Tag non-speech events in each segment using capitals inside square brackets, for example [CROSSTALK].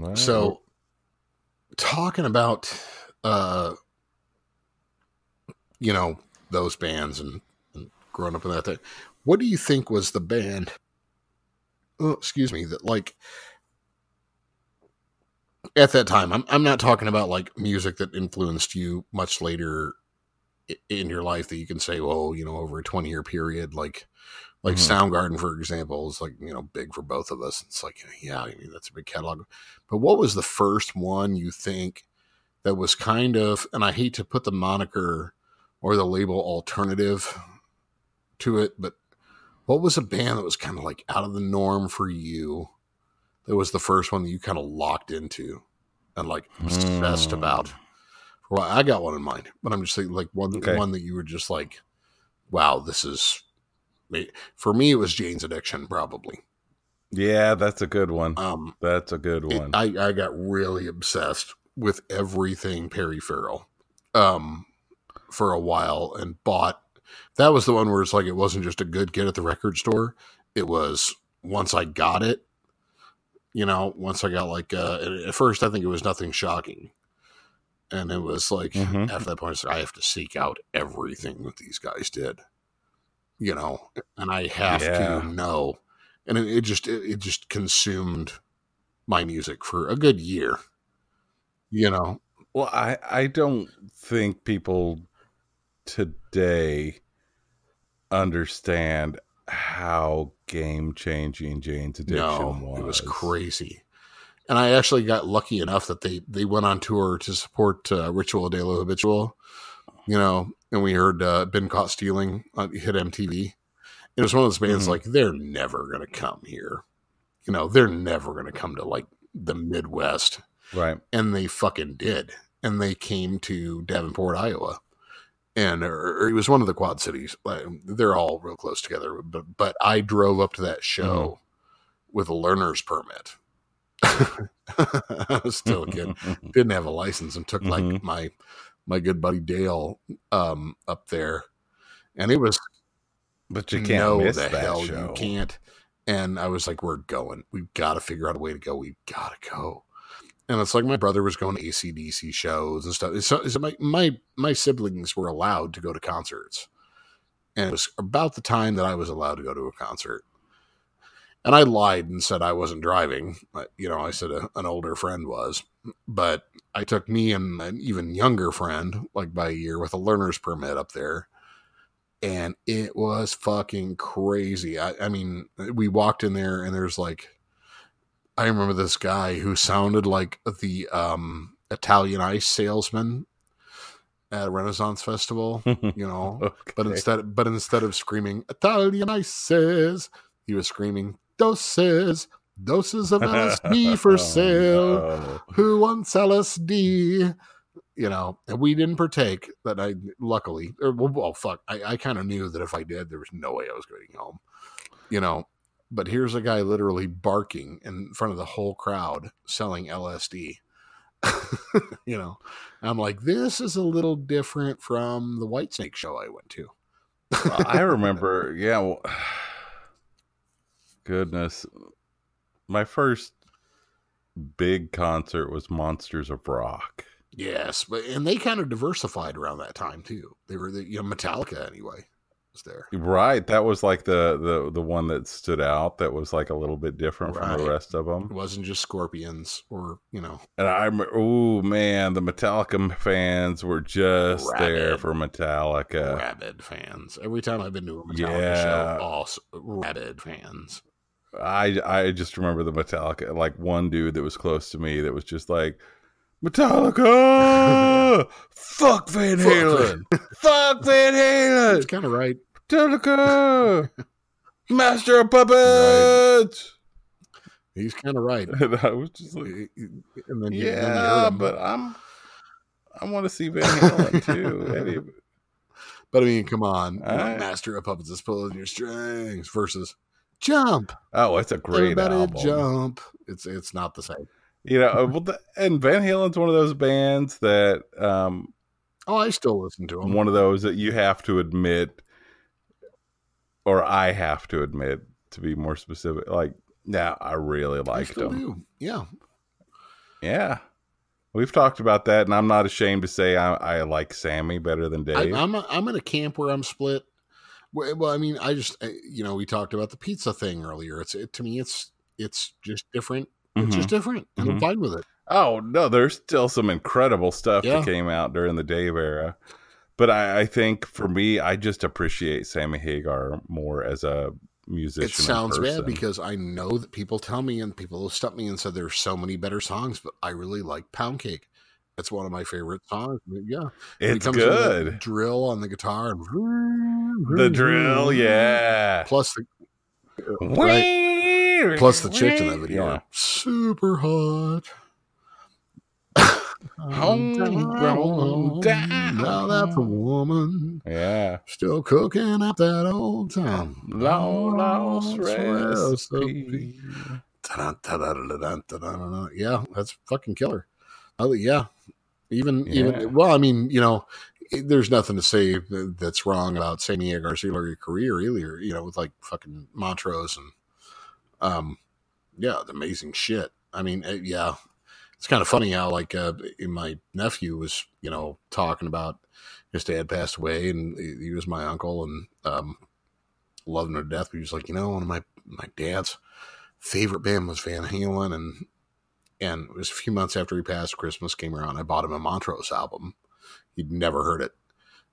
Right. So, talking about, uh, you know, those bands and, and growing up in that thing, what do you think was the band? Oh, excuse me, that like at that time. I'm I'm not talking about like music that influenced you much later in your life that you can say, well, you know, over a 20 year period, like like Mhm. Soundgarden, for example, is like you know big for both of us. It's like yeah, I mean that's a big catalog. But what was the first one you think that was kind of, and I hate to put the moniker or the label alternative to it, but what was a band that was kind of like out of the norm for you? That was the first one that you kind of locked into and like obsessed Hmm. about. Well, I got one in mind, but I'm just saying like one Okay. one that you were just like, wow, this is. For me, it was Jane's Addiction, probably. yeah, that's a good one. Um, That's a good it- one. I, I got really obsessed with everything Perry Farrell um, for a while and bought. That was the one where it's like it wasn't just a good get at the record store. It was once I got it, you know, once I got like, uh, at first I think it was nothing shocking. And it was like, Mhm. after that point, like, I have to seek out everything that these guys did, you know, and I have Yeah. to know. And it, it just, it, it just consumed my music for a good year. You know, Well, I I don't think people today understand how game changing Jane's addiction no, was. it was crazy. And I actually got lucky enough that they they went on tour to support uh, Ritual de lo Habitual, you know, and we heard uh, "Been Caught Stealing" on hit MTV. It was one of those bands Mhm. like they're never gonna come here, you know, they're never gonna come to like the Midwest, Right. and they fucking did, and they came to Davenport, Iowa, and or, or it was one of the Quad Cities. Like, They're all real close together, but but I drove up to that show with a learner's permit. [LAUGHS] I was still a kid, [LAUGHS] didn't have a license, and took like Mhm. my my good buddy Dale um, up there, and it was but you can't no miss the that hell show. you can't. And I was like, we're going. We've got to figure out a way to go. We've got to go. And it's like my brother was going to ACDC shows and stuff. So, so my, my my siblings were allowed to go to concerts, and it was about the time that I was allowed to go to a concert. And I lied and said I wasn't driving. But, You know, I said a, an older friend was, but I took me and an even younger friend, like by a year, with a learner's permit up there and it was fucking crazy. I, I mean, we walked in there, and there's like, I remember this guy who sounded like the um, Italian ice salesman at a Renaissance festival, [LAUGHS] you know. But instead, but instead of screaming Italian ices, he was screaming doses, doses of LSD [LAUGHS] for Oh, sale no. who wants LSD? You know, and we didn't partake. That I luckily, or well, well fuck, I, I kind of knew that if I did, there was no way I was going home. You know, but here's a guy literally barking in front of the whole crowd selling LSD. [LAUGHS] you know, I'm like, this is a little different from the Whitesnake show I went to. Well, I [LAUGHS] remember, yeah. Well, [SIGHS] goodness, my first big concert was Monsters of Rock. Yes, but and they kind of diversified around that time too. They were the you know Metallica anyway was there. Right, that was like the the the one that stood out. That was like a little bit different from the rest of them. It wasn't just Scorpions or you know And I oh man, the Metallica fans were just there for Metallica. rabid fans. Every time I've been to a Metallica Yeah. show, all s- rabid fans. I I just remember the Metallica, like one dude that was close to me that was just like, Metallica, [LAUGHS] fuck Van Halen, [LAUGHS] fuck Van Halen, It's kind of right. Metallica, [LAUGHS] Master of Puppets. He's kind of right. And I was just like, And then, you- then yeah, him. but I'm, I want to see Van Halen too. But I mean, come on. Master of Puppets is pulling your strings versus Jump. oh, it's a great Everybody album. jump. It's it's not the same. You know, uh, [LAUGHS] and Van Halen's one of those bands that um, Oh, I still listen to him. one of those that you have to admit, or I have to admit, to be more specific. Like, yeah, I really I liked still them. do. Yeah. Yeah. We've talked about that, and I'm not ashamed to say I, I like Sammy better than I, Dave. I'm a, I'm in a camp where I'm split. Well, I mean, I just uh, you know we talked about the pizza thing earlier. It's it, to me, it's it's just different. It's Mhm. just different, and I'm Mhm. fine with it. Oh no, there's still some incredible stuff Yeah. that came out during the Dave era. But I, I think for me, I just appreciate Sammy Hagar more as a musician. It sounds bad because I know that people tell me and people have stopped me and said there's so many better songs, but I really like Pound Cake. It's one of my favorite songs. Yeah, it's comes in with that good. drill on the guitar and The drill, yeah. Plus the uh, right. plus the chicks in that video Yeah. are super hot. Homegrown down. Now that's a woman Yeah. still cooking up that old time. Long lost recipe. recipe. Yeah, that's fucking killer. Oh yeah, even Yeah. even well, I mean, you know, it- there's nothing to say that- that's wrong about Sammy Hagar's earlier career, either. You know, with like fucking Montrose and um, yeah, the amazing shit. I mean, uh, yeah, it's kind of funny how like uh, my nephew was, you know, talking about his dad passed away and he he was my uncle and um, loved him to death. But he was like, you know, one of my my dad's favorite band was Van Halen, and and it was a few months after he passed. Christmas came around. I bought him a Montrose album. He'd never heard it,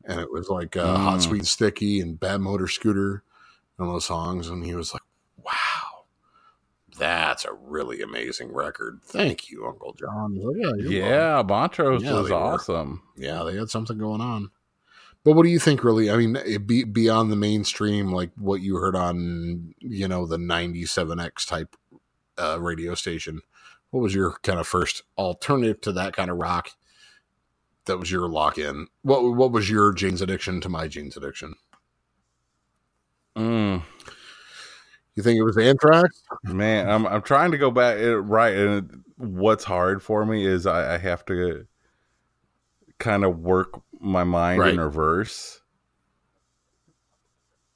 and it was like uh, Hot Mm. Sweet and Sticky and Bad Motor Scooter and those songs. And he was like, "Wow, that's a really amazing record. Thank you, Uncle John." Like, yeah, you're welcome." Yeah, Montrose Yeah, was they were. awesome. yeah, they had something going on. But what do you think, really? I mean, it be, beyond the mainstream, like what you heard on, you know, the 97X type uh, radio station, what was your kind of first alternative to that kind of rock? That was your lock in. What What was your Jane's addiction to my Jane's addiction? Mm, You think it was Anthrax? man, I'm I'm trying to go back eh, right, and what's hard for me is I, I have to kind of work my mind in reverse.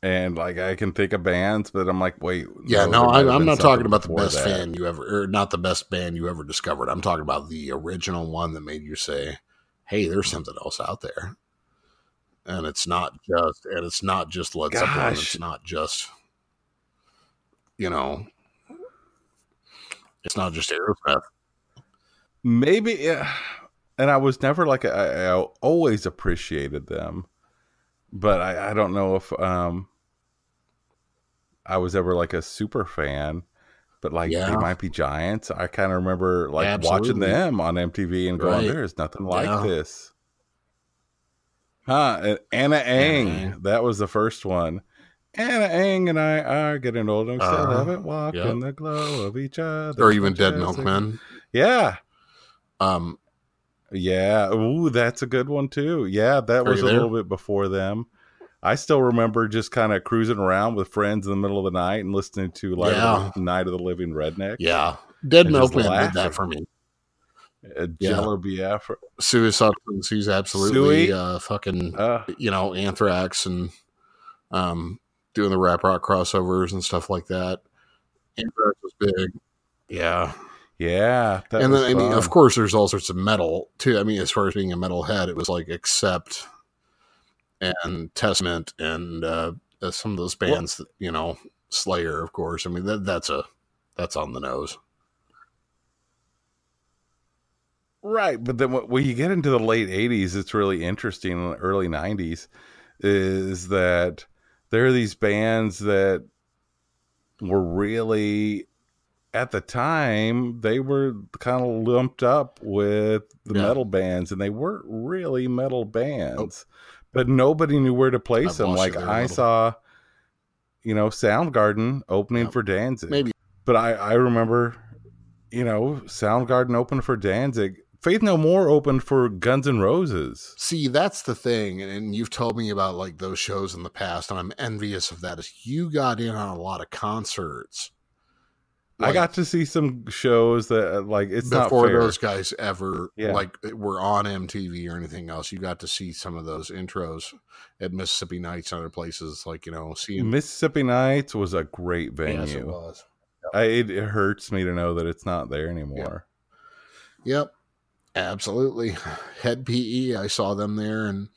And like I can think of bands, but I'm like, wait, Yeah, no, I, I'm not talking about the best that. fan you ever, or not the best band you ever discovered. I'm talking about the original one that made you say, "Hey, there's something else out there," and it's not just, and it's not just Led Zeppelin. It's not just, you know, it's not just Aerosmith. Maybe, yeah. And I was never like I, I always appreciated them, but I, I don't know if um I was ever like a super fan. But like Yeah. they might be giants. I kind of remember like watching them on MTV and going, Right. "There's nothing like Yeah. this." Huh? and Ana Ng, Ang. that was the first one. Ana Ng and I are getting old and still Uh-huh. haven't walked Yep. in the glow of each other. Or even Dead Milkmen. Yeah, Um, yeah. Ooh, that's a good one too. Yeah, that was a there? little bit before them. I still remember just kind of cruising around with friends in the middle of the night and listening to like Yeah. Night of the Living Redneck. yeah, Dead And Milkmen did that for me. Uh, Yeah. Jello Biafra. Suicide He's absolutely Suey. uh, fucking Uh, you know, Anthrax and um, doing the rap rock crossovers and stuff like that. Anthrax was big. Yeah. yeah. That and then, I mean, of course, there's all sorts of metal too. I mean, as far as being a metal head, it was like Accept and Testament and uh, uh, some of those bands that, you know, Slayer, of course. I mean, that, that's a, that's on the nose. Right, but then when you get into the late '80s, it's really interesting. In the early '90s, is that there are these bands that were really, at the time, they were kind of lumped up with the Yeah. metal bands, and they weren't really metal bands, but nobody knew where to place I've them. Like I saw, you know, Soundgarden opening Yep. for Danzig, Maybe. but I, I remember, you know, Soundgarden opened for Danzig. Faith No More opened for Guns N' Roses. See, that's the thing, and you've told me about like those shows in the past, and I'm envious of that. Is you got in on a lot of concerts. I got to see some shows that, uh, like, it's not before those guys ever Yeah. like were on MTV or anything else. You got to see some of those intros at Mississippi Nights and other places, like you know, seeing. Mississippi Nights was a great venue. Yes, it was. I, it, it hurts me to know that it's not there anymore. Yep, absolutely. Hed PE, I saw them there, and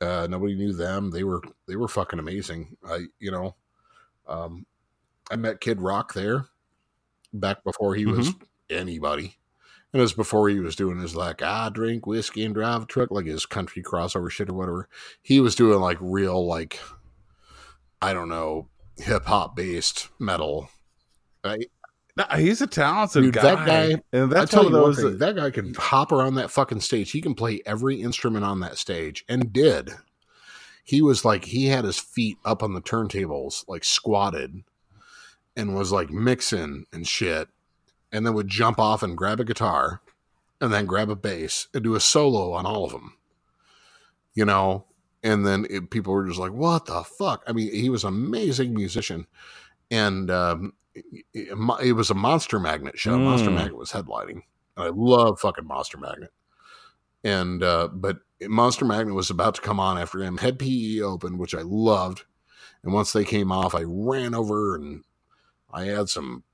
uh, nobody knew them. They were they were fucking amazing. I you know, um, I met Kid Rock there back before he was mm-hmm. anybody. And it was before he was doing his like I drink whiskey and drive a truck, like his country crossover shit or whatever. He was doing like real like I don't know hip hop based metal. Right? No, he's a talented Dude, guy. that guy- and I tell you of one thing, that guy can hop around that fucking stage. He can play every instrument on that stage and did. He was like he had his feet up on the turntables, like squatted, and was like mixing and shit, and then would jump off and grab a guitar, and then grab a bass and do a solo on all of them. You know, and then it, people were just like, "What the fuck?" I mean, he was an amazing musician, and um, it, it was a Monster Magnet show. Monster Mm. Magnet was headlining. And I love fucking Monster Magnet. And uh, but Monster Magnet was about to come on after him. Hed PE opened, which I loved. And once they came off, I ran over and I had some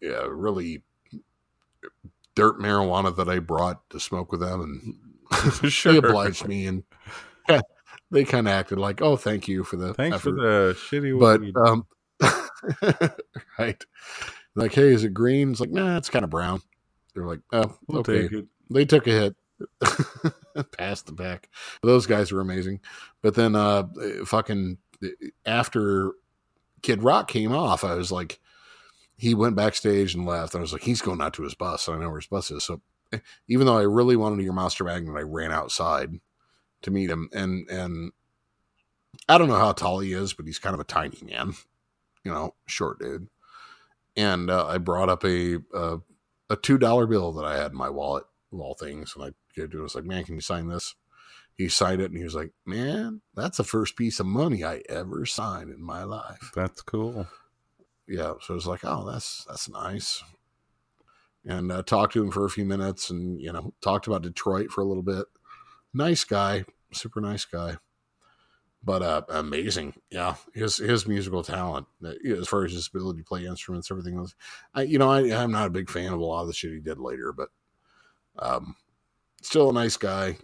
yeah, really dirt marijuana that I brought to smoke with them, and [LAUGHS] sure. they obliged me. And yeah, [LAUGHS] they kind of acted like, "Oh, thank you for the Thanks for the shitty but weed. um [LAUGHS] right. Like hey is it green? It's like nah it's kind of brown. They're like oh we'll okay. they took a hit. Passed the back. Those guys were amazing. But then uh fucking after kid rock came off i was like he went backstage and left And i was like he's going out to his bus i know where his bus is so eh, even though i really wanted to hear monster magnet i ran outside to meet him and and i don't know how tall he is but he's kind of a tiny man you know short dude and uh, i brought up a uh, a two dollar bill that I had in my wallet of all things, and I gave to him. I was like, "Man, can you sign this?" He signed it, and he was like, "Man, that's the first piece of money I ever signed in my life." That's cool. Yeah, so I was like, "Oh, that's that's nice." And uh, talked to him for a few minutes, and you know, talked about Detroit for a little bit. Nice guy, super nice guy, but uh, amazing. Yeah, his his musical talent, uh, as far as his ability to play instruments, everything was. I, you know, I, I'm not a big fan of a lot of the shit he did later, but um, still a nice guy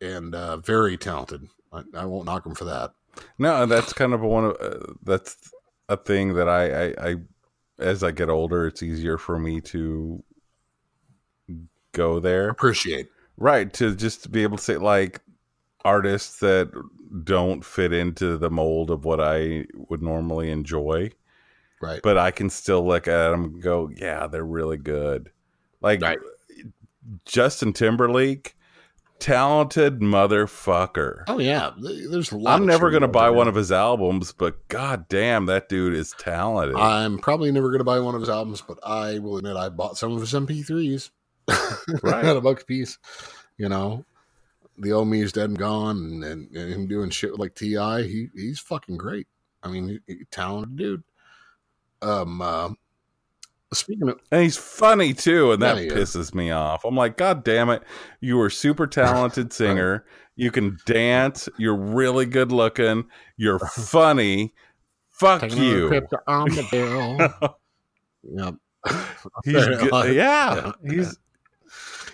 and uh, very talented. I, I won't knock him for that. No, that's kind of one of uh, that's a thing that I, I I as I get older, it's easier for me to go there. Appreciate. Right, to just be able to say like artists that don't fit into the mold of what I would normally enjoy, Right. but I can still look at them and go, yeah, they're really good. Like Right. Justin Timberlake, talented motherfucker. oh yeah, there's a lot. I'm never to buy one of his albums, but god damn, that dude is talented. I'm probably never to buy one of his albums, but I will admit I bought some of his MP3s. [LAUGHS] Right. at a buck a piece. You know, the old me is dead and gone, and, and, and him doing shit like Ti. He he's fucking great. I mean, he, he- talented dude. Um, uh, speaking of and he's funny too, and that Yeah, pisses me off. I'm like, God damn it. You were a super talented [LAUGHS] singer. You can dance. You're really good looking. You're [LAUGHS] funny. Fuck taking you. trip to Armadale. [LAUGHS] yep. He's good. Yeah. Yeah. He's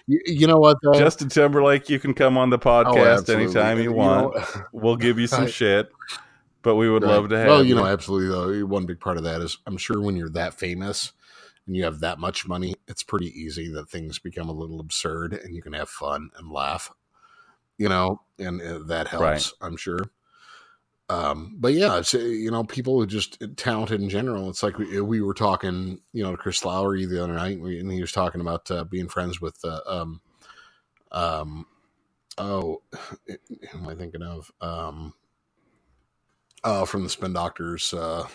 You, you know what though? Justin Timberlake. You can come on the Oh, podcast absolutely. anytime you know- want. we'll give you some shit, but we would Right. love to have Well, you know, absolutely. Though one big part of that is, I'm sure when you're that famous and you have that much money, it's pretty easy that things become a little absurd, and you can have fun and laugh. You know, and uh, that helps. Right. I'm sure. Um, but yeah, it's uh, you know, people who just talented in general. It's like we, we were talking, you know, to Chris Lowry the other night, and he was talking about uh, being friends with, uh, um, um, oh, [SIGHS] who am I thinking of? Um, uh, from the Spin Doctors, uh,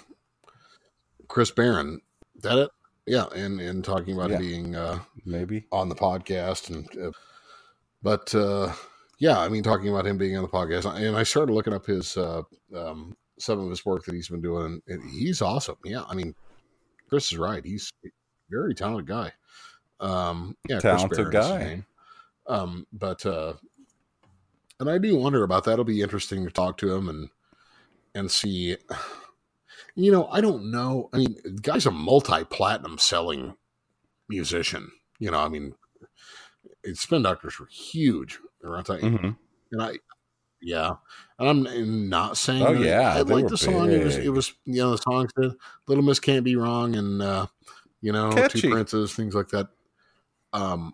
Chris Barron. Is that it? Yeah, and and talking about Yeah. being uh, maybe. on the podcast, and uh, but uh, yeah, I mean, talking about him being on the podcast, and I started looking up his uh, um, some of his work that he's been doing, and he's awesome. Yeah, I mean, Chris is right; he's a very talented guy. Um, yeah, Talented Chris Barron is his guy. Um, but uh, and I do wonder about that. It'll be interesting to talk to him and and see. You know, I don't know. I mean, the guy's a multi-platinum selling musician. You know, I mean, Spin Doctors were huge around time, hmm and I, yeah, and I'm not saying. Oh, that- yeah, I they like the song. It was, it was, you know, the song said Little Miss Can't Be Wrong, and uh, you know, Catchy. Two Princes, things like that. Um,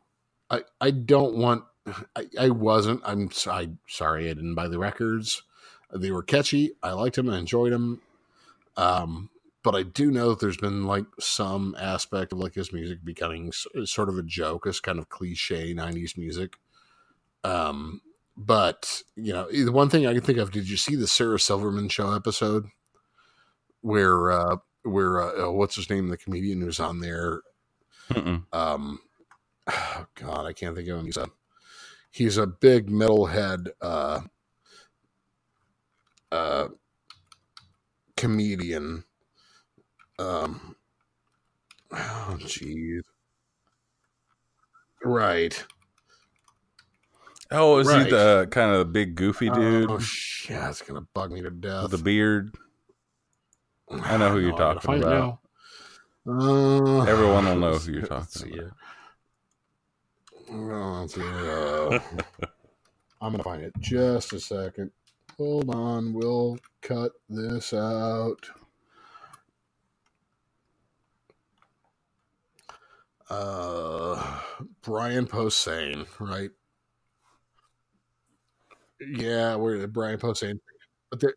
I, I don't want. I, I wasn't. I'm. I sorry. I didn't buy the records. They were catchy. I liked them. I enjoyed them. Um, but I do know that there's been like some aspect of like his music becoming s- sort of a joke, as kind of cliche '90s music. Um, but you know, the one thing I can think of. Did you see the Sarah Silverman show episode where uh, where uh, uh, what's his name, the comedian who's on there? Mm-mm. um [SIGHS] oh god i can't think of him he's a he's a big metalhead uh uh comedian um oh jeez right Oh, is Right. he the kind of the big goofy dude oh shit it's gonna bug me to death with the beard? I know who you're [SIGHS] No, talking about. Uh, Everyone will know who you're [LAUGHS] talking about. Oh. Uh, [LAUGHS] I'm gonna find it. Just a second. Hold on. We'll cut this out. Uh, Brian Posehn, right? Yeah, we're Brian Posehn. But there,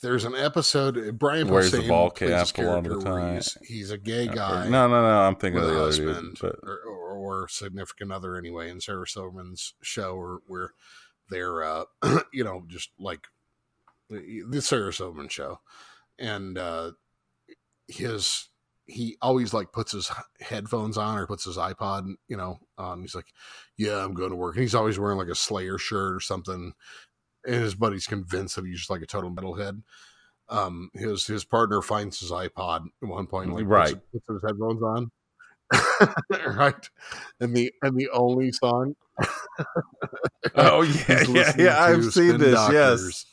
there's an episode. Brian Wears the Posehn ball plays cap a lot of the where time. He's, he's a gay guy No, no, no. I'm thinking of the other dude. husband But or, or, or significant other anyway in Sarah Silverman's show or where they're uh [CLEARS THROAT] you know just like the the Sarah Silverman show. And uh his he always like puts his headphones on or puts his iPod you know on. He's like yeah I'm going to work. And he's always wearing like a Slayer shirt or something. And his buddy's convinced that he's just like a total metalhead. Um his his partner finds his iPod at one point like Right. puts, puts his headphones on. [LAUGHS] Right? And the and the only song oh [LAUGHS] yeah, yeah, yeah. I've seen this. Doctors,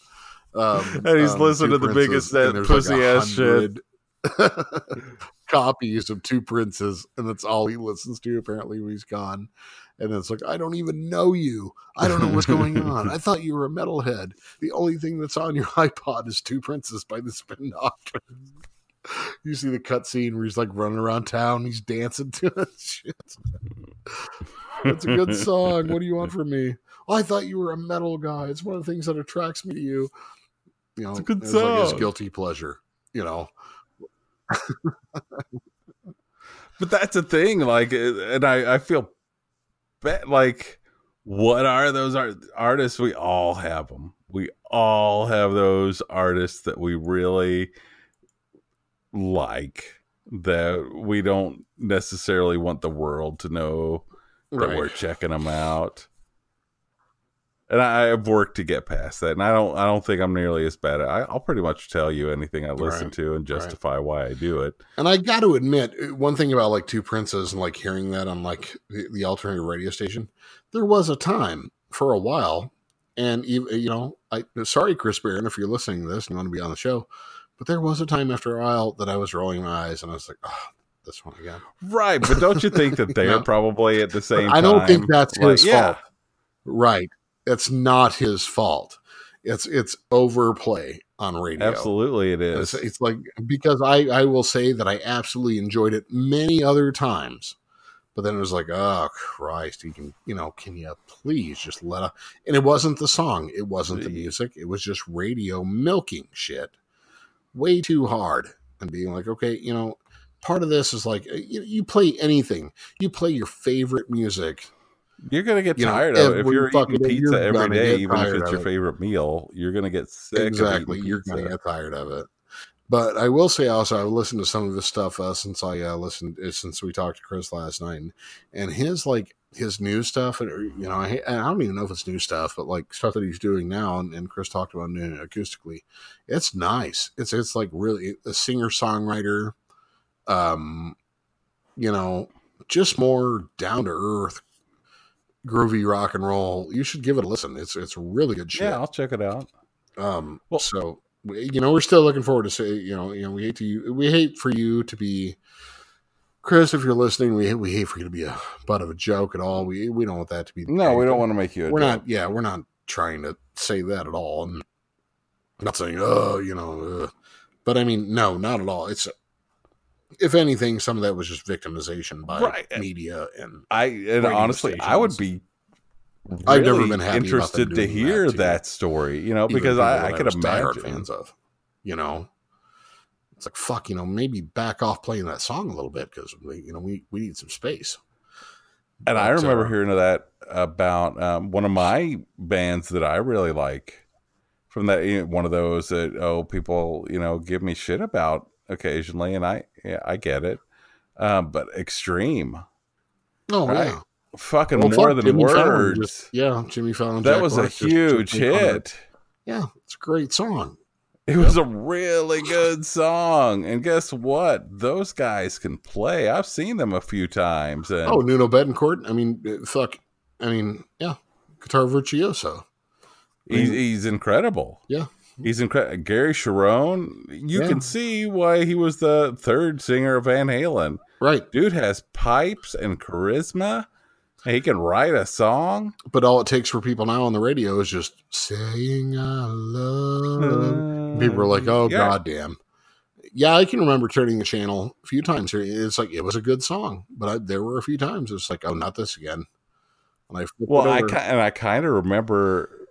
Yes. um, [LAUGHS] And he's um, listening to the biggest that there's like pussy ass shit. [LAUGHS] copies of Two Princes, and that's all he listens to apparently when he's gone. And it's like, I don't even know you. I don't know what's going on. I thought you were a metalhead. The only thing that's on your iPod is Two Princes by the Spin Doctors. You see the cutscene where he's like running around town, he's dancing to [LAUGHS] it. Shit. That's a good song. What do you want from me? Oh, I thought you were a metal guy. It's one of the things that attracts me to you. You know, It's a good like his song. guilty pleasure. You know, But that's the thing, like, uh, and I, I feel bad. Like, what are those art- artists? We all have them. We all have those artists that we really like that we don't necessarily want the world to know that we're checking them out. And I, I've worked to get past that, and I don't. I don't think I'm nearly as bad. I, I'll pretty much tell you anything I listen Right, to and justify why I do it. And I got to admit, uh, one thing about like Two Princes and like hearing that on like the, the alternative radio station, there was a time for a while, and even you know, I sorry Chris Barron if you're listening to this and you want to be on the show, but there was a time after a while that I was rolling my eyes and I was like, oh, this one again. Right, but don't you think that they're [LAUGHS] No. probably at the same I don't think that's like, his yeah. fault. Right. It's not his fault. It's it's overplay on radio. Absolutely, it It's, it's like because I I will say that I absolutely enjoyed it many other times, but then it was like, oh Christ, you can you know can you please just let up? And it wasn't the song, it wasn't the music, it was just radio milking shit, way too hard, and being like, okay, you know, part of this is like you, you play anything, you play your favorite music. You're gonna get you know, tired of it if you're eating pizza every day, even if it's your it. favorite meal. You're gonna get sick. exactly you're gonna get tired of it but i will say also i've listened to some of his stuff uh, since i uh, listened uh, since we talked to chris last night and, and his like his new stuff and you know I, I don't even know if it's new stuff but like stuff that he's doing now and, and chris talked about doing it acoustically it's nice. It's it's like really a singer songwriter um you know just more down to earth groovy rock and roll. You should give it a listen. It's it's really good shit. Yeah, I'll check it out. um, Well- so you know, we're still looking forward to say, you know, you know, we hate to you, we hate for you to be Chris, if you're listening, we we hate for you to be a butt of a joke at all. We we don't want that to be. No, we don't want to make you. A We're joke. not. Yeah, we're not trying to say that at all. And I'm not saying, oh, you know, uh, but I mean, no, not at all. It's if anything, some of that was just victimization by Right. media and I and honestly, I would be. I've never been happy about interested to hear that, that, story. You know, because I, I could imagine. fans of. You know, it's like fuck. You know, maybe back off playing that song a little bit because we, you know, we we need some space. And I remember uh, hearing of that about um, one of my bands that I really like from that you know, one of those that oh people you know give me shit about occasionally, and I yeah, I get it, um, but extreme, Oh right? yeah, fucking Well, more fuck, than Jimmy words. just- yeah. Jimmy Fallon. that Jack was a huge hit. Yeah, it's a great song. It was a really good song, and guess what? Those guys can play. I've seen them a few times, and Oh, Nuno Bettencourt. I mean, uh, fuck. I mean, yeah, guitar virtuoso. He's, he's incredible. Yeah. He's incredible. Gary Cherone, you Yeah. can see why he was the third singer of Van Halen. Right, Dude has pipes and charisma. He can write a song. but all it takes for people now on the radio is just saying "I love." People are like, "Oh, Yeah. goddamn." Yeah, I can remember turning the channel a few times. here. It's like it was a good song, but I, there were a few times it's like, "Oh, not this again." And I Well, I and I kind of remember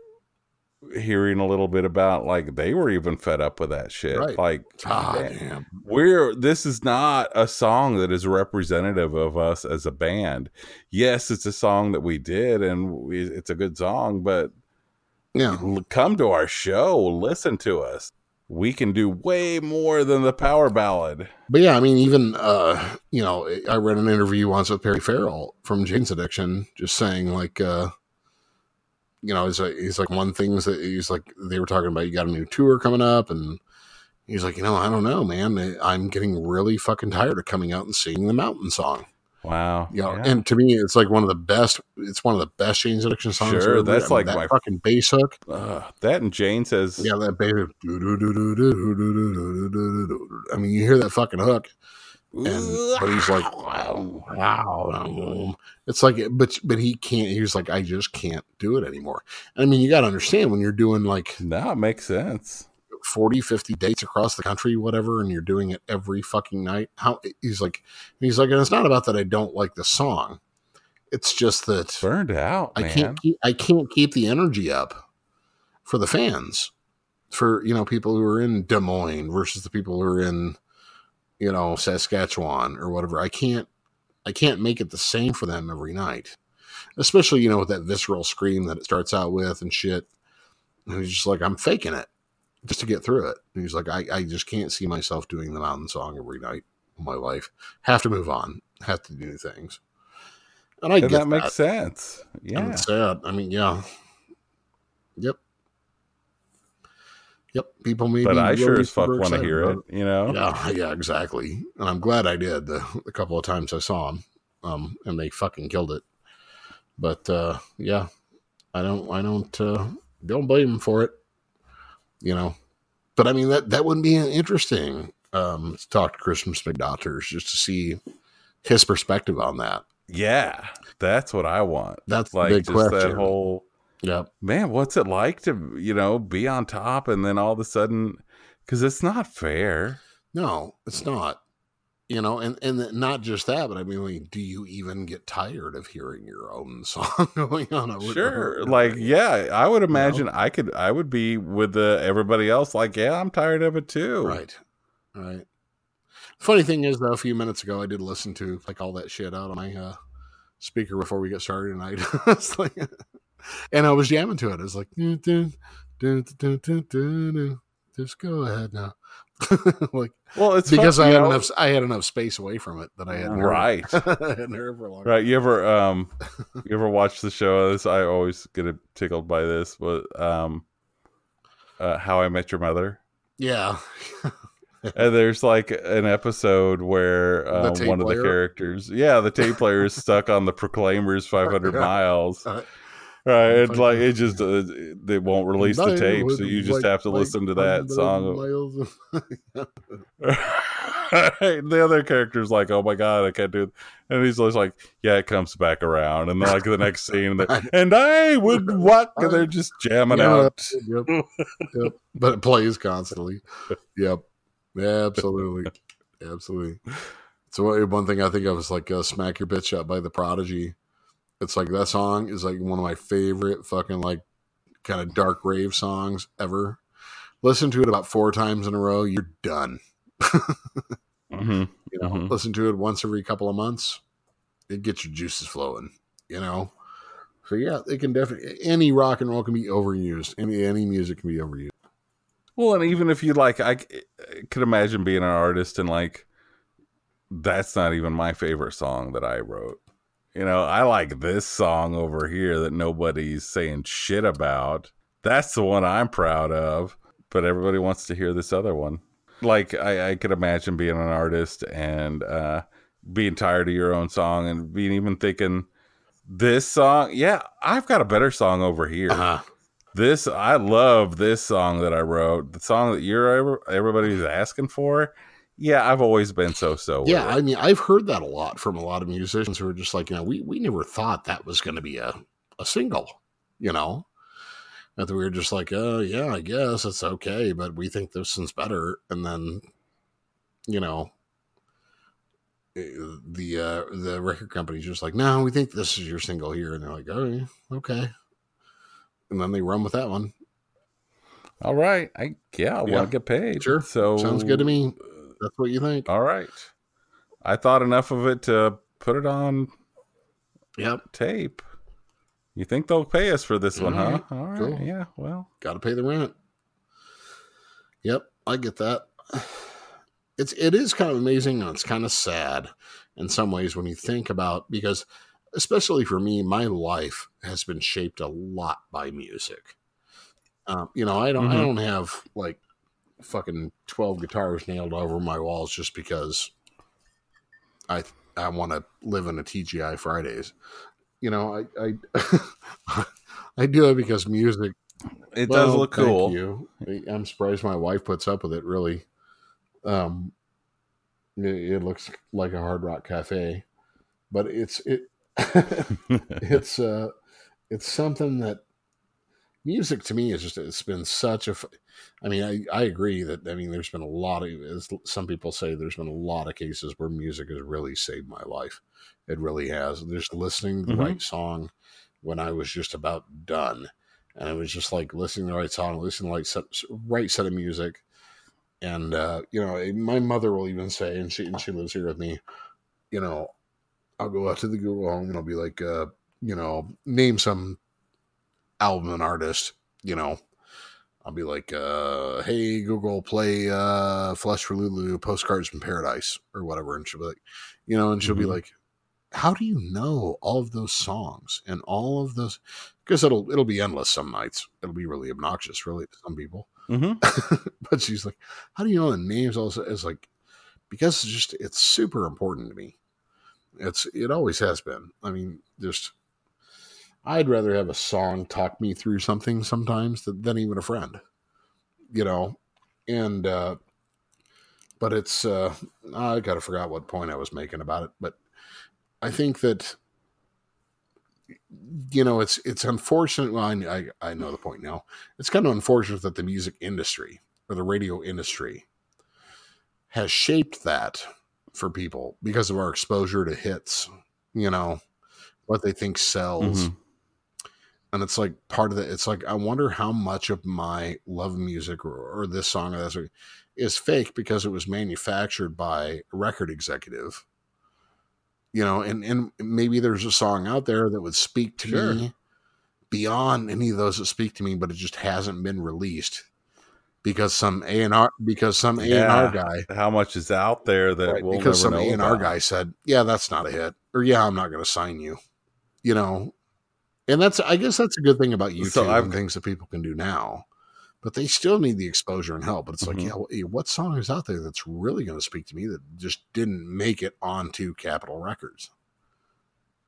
hearing a little bit about like they were even fed up with that shit. Right. Like, ah, man, damn. we're this is not a song that is representative of us as a band. Yes, it's a song that we did, and we, it's a good song, but Yeah, come to our show, listen to us. We can do way more than the power ballad. But yeah, I mean, even uh, you know, I read an interview once with Perry Farrell from Jane's Addiction, just saying like, uh, you know, he's like, he's like one things that he's like they were talking about. You got a new tour coming up, and he's like, you know, I don't know, man. I'm getting really fucking tired of coming out and singing the Mountain Song. Wow. You know, Yeah. and to me, it's like one of the best. It's one of the best Jane's Addiction songs. Sure, that's I mean, like that my- fucking bass hook. Ugh, that and Jane says, Yeah, that bass. I mean, you hear that fucking hook. And- but he's like, wow, wow. It's like, but but he can't. He was like, I just can't do it anymore. I mean, you got to understand when you're doing like no, it makes sense. 40, 50 dates across the country, whatever, and you're doing it every fucking night. How he's like, he's like, and it's not about that I don't like the song. It's just that Burned out, I man. can't keep, I can't keep the energy up for the fans, for you know people who are in Des Moines versus the people who are in you know Saskatchewan or whatever. I can't I can't make it the same for them every night, especially you know with that visceral scream that it starts out with and shit. And he's just like I'm faking it just to get through it. And he's like I I just can't see myself doing the mountain song every night of my life. Have to move on. Have to do new things. And I and get that makes sense. and Yeah. it's sad. I mean, yeah. Yep. Yep. People may But I sure as fuck want to hear it, you know? Yeah, yeah, exactly. And I'm glad I did the, the couple of times I saw him, Um, and they fucking killed it. But uh yeah, I don't I don't uh don't blame him for it. You know. But I mean that that wouldn't be interesting um to talk to Christian McDotters just to see his perspective on that. Yeah. That's what I want. That's Like just question. that whole Yep. man, what's it like to, you know, be on top and then all of a sudden because it's not fair. No, it's not. You know, and and not just that, but I mean, like, do you even get tired of hearing your own [LAUGHS] song going on? Sure. Like, yeah, I would imagine I could I would be with the everybody else like, yeah, I'm tired of it too. right, right. Funny thing is, though, a few minutes ago, I did listen to like all that shit out on my uh, speaker before we get started tonight. [LAUGHS] Like, [LAUGHS] and I was jamming to it. It was like, dun, dun, dun, dun, dun, dun, dun. just go ahead now. [LAUGHS] like Well, it's because fun, I had know? enough, I had enough space away from it that I had Right. [LAUGHS] Hadn't heard for a long. Right. You ever um [LAUGHS] you ever watch the show this I always get tickled by this, but um uh How I Met Your Mother. Yeah, And there's like an episode where The um, tape one of the characters, yeah, the tape player is stuck on the Proclaimers 500 Yeah. miles. Uh, Right, Fucking- like it just uh, they won't release the tape, so you just have to listen to that song. [LAUGHS] the other character's like, "Oh my god, I can't do," it. and he's just like, "Yeah, it comes back around." And then like the next scene, and [LAUGHS] I would [LAUGHS] walk, and they're just jamming Yeah, out. Yep, yep. But it plays constantly. Yep. Yeah, absolutely. absolutely. So one- one thing I think of is like uh, "Smack Your Bitch Up" by the Prodigy. It's like that song is like one of my favorite fucking like kind of dark rave songs ever. Listen to it about four times in a row, you're done. hmm [LAUGHS] You know, Mhm. listen to it once every couple of months, it gets your juices flowing. You know, so yeah, it can definitely any rock and roll can be overused. Any any music can be overused. Well, and even if you like, I could imagine being an artist and like, that's not even my favorite song that I wrote. You know, I like this song over here that nobody's saying shit about. That's the one I'm proud of, but everybody wants to hear this other one. Like, I, I could imagine being an artist and uh, being tired of your own song and being even thinking, this song, yeah, I've got a better song over here Uh-huh. this I love this song that I wrote. The song that you're everybody's asking for. Yeah, I've always been so so. Yeah. I mean, I've heard that a lot from a lot of musicians who are just like, you know, we we never thought that was going to be a a single, you know, that we were just like, oh yeah, I guess it's okay, but we think this one's better, and then, you know, eh, the uh the record company's just like, no, we think this is your single here, and they're like, oh yeah, okay, and then they run with that one. all right. I yeah, I Yeah. want to get paid. Sure. So Sounds good to me. That's what you think. All right. I thought enough of it to put it on Yep. tape. You think they'll pay us for this one, All huh? All right. Cool. Yeah. Well. got to pay the rent. Yep, I get that. It's it is kind of amazing and it's kind of sad in some ways when you think about because especially for me, my life has been shaped a lot by music. Um, you know, I don't I Mhm. don't have like fucking twelve guitars nailed over my walls just because I I want to live in a TGI Fridays. You know, I I [LAUGHS] I do it because music It does look cool. You. I'm surprised my wife puts up with it. Really, um, it, it looks like a Hard Rock Cafe, but it's it [LAUGHS] [LAUGHS] it's uh it's something that music to me is just it's been such a i mean, I I agree that I mean there's been a lot of as some people say there's been a lot of cases where music has really saved my life. It really has. Just listening to the Mhm. right song when I was just about done and it was just like listening to the right song, listening to the right set, right set of music. And uh, you know, my mother will even say, and she and she lives here with me. You know, I'll go out to the Google Home and I'll be like, uh, you know, name some album and artist. You know, I'll be like, uh, hey Google, play uh, Flesh for Lulu, Postcards from Paradise, or whatever, and she'll be like, you know, and she'll be Mhm. like, how do you know all of those songs and all of those? Because it'll it'll be endless some nights. It'll be really obnoxious, really, to some people. hmm [LAUGHS] but she's like, how do you know the names? Also, it's like because it's just it's super important to me. It's it always has been. I mean, just I'd rather have a song talk me through something sometimes than, than even a friend, you know. And uh but it's uh I gotta forgot what point I was making about it, but I think that you know it's it's unfortunate. Well, I, I I know the point now. It's kind of unfortunate that the music industry or the radio industry has shaped that for people because of our exposure to hits. You know what they think sells, Mhm. And it's like part of it. It's like I wonder how much of my love music or, or this song or that song is fake because it was manufactured by a record executive you know and and maybe there's a song out there that would speak to Sure. me beyond any of those that speak to me but it just hasn't been released because some A&R because some A&R guy How much is out there that right, we'll because some never know A&R guy said yeah that's not a hit or yeah I'm not going to sign you you know and that's I guess that's a good thing about YouTube So I've- and things that people can do now but they still need the exposure and help. But it's like, Mhm. yeah, what song is out there that's really going to speak to me that just didn't make it onto Capitol Records,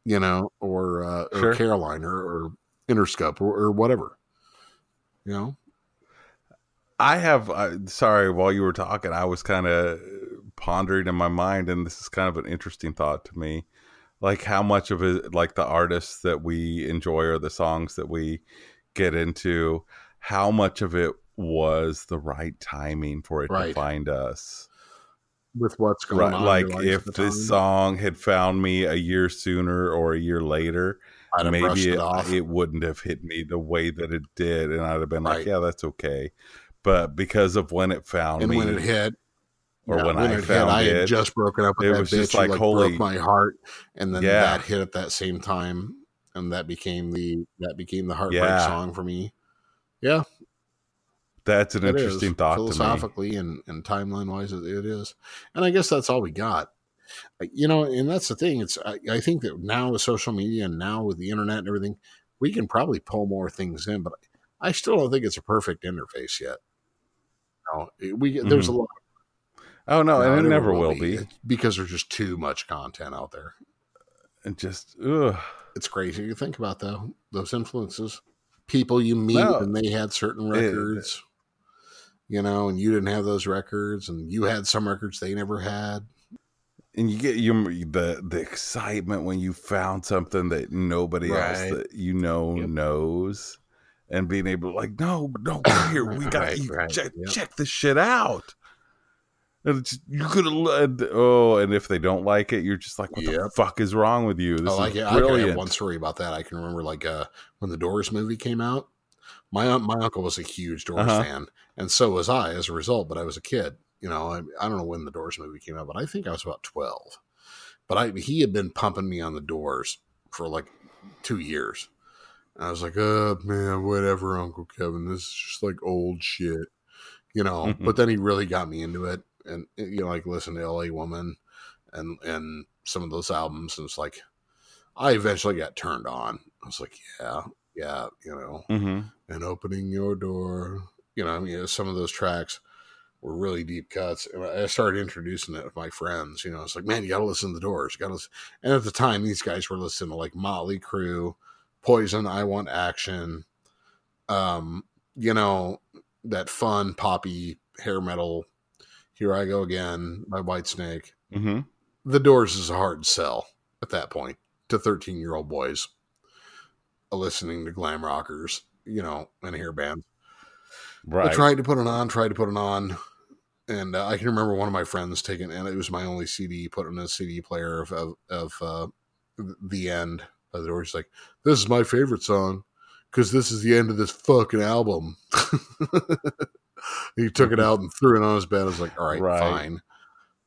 you know, or uh, or Sure. Caroline or, or Interscope or, or whatever, you know? I have. Uh, sorry, while you were talking, I was kind of pondering in my mind, and this is kind of an interesting thought to me. Like how much of it, like the artists that we enjoy or the songs that we get into, how much of it was the right timing for it Right. to find us? with what's going Right, on. like if this song had found me a year sooner or a year later, maybe it it, it wouldn't have hit me the way that it did, and I'd have been like, "Yeah, that's okay." But because of when it found and me, when it hit, or yeah, when I found hit, I had just broken up with it that was bitch. just who, like, like holy- broke my heart, and then Yeah. that hit at that same time, and that became the that became the heartbreak Yeah. song for me. Yeah, that's an it is. interesting thought to me. philosophically and, and timeline wise. It, it is, and I guess that's all we got. You know, and that's the thing. It's I, I think that now with social media and now with the internet and everything, we can probably pull more things in, but I still don't think it's a perfect interface yet. No, it- we there's a mm-hmm. lot. Oh no, No, and it never will be. It's because there's just too much content out there. And just ugh. It's crazy to think about though. Those influences, people you meet, No. and they had certain It- records, you know, and you didn't have those records, and you had some records they never had. and you get your the the excitement when you found something that nobody else that you know Yep. knows, and being able to like, no, no, come here, we [LAUGHS] got Right, to right, check yep. check this shit out. And it's, you could have led. Oh, and if they don't like it, you're just like, what the fuck is wrong with you? This I like is it. I brilliant. have one story about that. I can remember like uh, when the Doors movie came out. My my uncle was a huge Doors Uh-huh. fan, and so was I as a result. But I was a kid, you know. I, I don't know when the Doors movie came out, but I think I was about twelve. But I he had been pumping me on the Doors for like two years. And I was like, oh man, whatever, Uncle Kevin. This is just like old shit," you know. Mhm. [LAUGHS] but then he really got me into it, and you know, like listen to L.A. Woman, and and some of those albums, and it's like I eventually got turned on. I was like, yeah, yeah, you know, hmm and opening your door. You know, I mean, some of those tracks were really deep cuts. And I started introducing it with my friends. You know, it's like, man, you got to listen to the doors. You got to listen. And at the time, these guys were listening to like Motley Crue, Poison, I Want Action, um, you know, that fun poppy hair metal. Here I go again by Whitesnake hmm the doors is a hard sell at that point to 13 year old boys listening to glam rockers you know and hair bands. Right. i tried to put it on tried to put it on and uh, i can remember one of my friends taking and it was my only cd put in a cd player of of, of uh, the end by the doors He's like this is my favorite song because this is the end of this fucking album [LAUGHS] he took it out and threw it on his bed i was like all right, Right. fine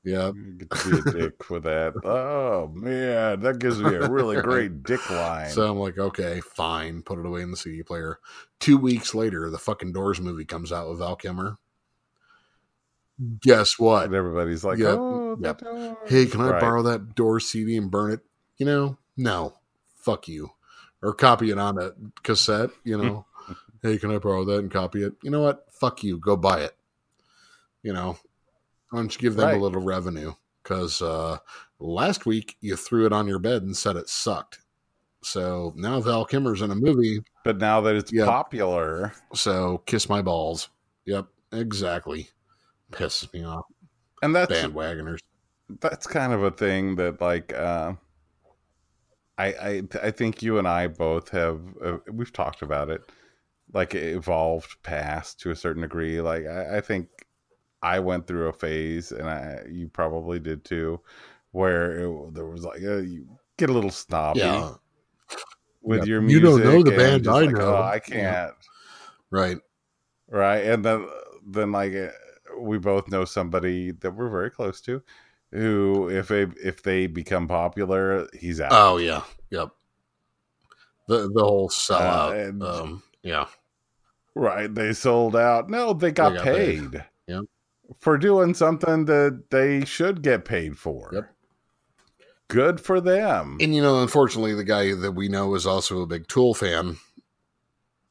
yeah You get to be a dick with that. Oh man, that gives me a really great dick line. So I'm like, okay, fine, put it away in the CD player. Two weeks later, the fucking Doors movie comes out with Val Kilmer. Guess what? and everybody's like, Yep, oh, yep. Hey, can I Right. borrow that Doors CD and burn it? You know, no, fuck you. Or copy it on a cassette. You hmm. know, hey, can I borrow that and copy it? You know what? Fuck you. Go buy it. You know, why don't you give them Right. a little revenue? Because uh, last week you threw it on your bed and said it sucked. So now Val Kilmer's in a movie. But now that it's Yep. popular, So kiss my balls. Yep, exactly. Pisses me off. and that's Bandwagoners. that's kind of a thing that like uh, I I I think you and I both have uh, we've talked about it like evolved past to a certain degree like I, I think I went through a phase and I you probably did too where it, there was like uh, you get a little snobby Yeah, with Yeah. your music. You don't know the band I like, know. oh, I can't right. right and then then like uh, we both know somebody that we're very close to who if they if they become popular he's out Oh yeah, yep. The the whole sellout. Uh, and- um, yeah, right they sold out no they got, got paid, paid. Yep. for doing something that they should get paid for Yep. good for them and you know, unfortunately, the guy that we know is also a big Tool fan,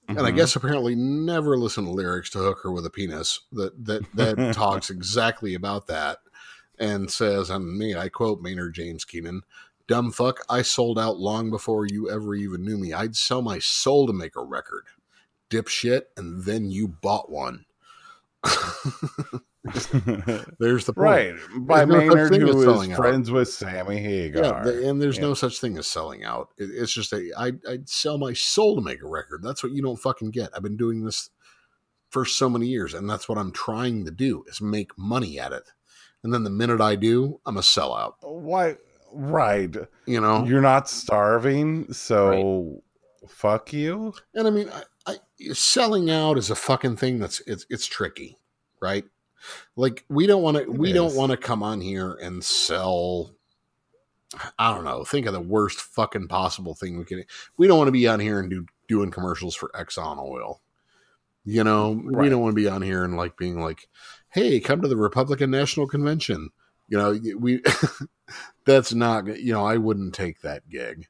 and I Mhm. guess apparently never listened to lyrics to "Hooker with a Penis" that that that [LAUGHS] talks exactly about that, and says, and me, I quote Maynard James Keenan. Dumb fuck, I sold out long before you ever even knew me. I'd sell my soul to make a record. Dipshit, and then you bought one. [LAUGHS] There's the point. right by no Maynard, who out. friends with Sammy Hagar. Yeah, the- and there's Yeah. no such thing as selling out. It, it's just a I I'd sell my soul to make a record. That's what you don't fucking get. I've been doing this for so many years, and that's what I'm trying to do is make money at it. And then the minute I do, I'm a sellout. Why? Right. You know, You're not starving, so fuck you. and I mean, I, selling out is a fucking thing that's it's it's tricky, right? Like we don't want to we don't want to come on here and sell. I don't know. Think of the worst fucking possible thing we can. We don't want to be on here and do doing commercials for Exxon Oil. You know, we don't want to be on here and like being like, "Hey, come to the Republican National Convention." You know, we [LAUGHS] that's not. You know, I wouldn't take that gig.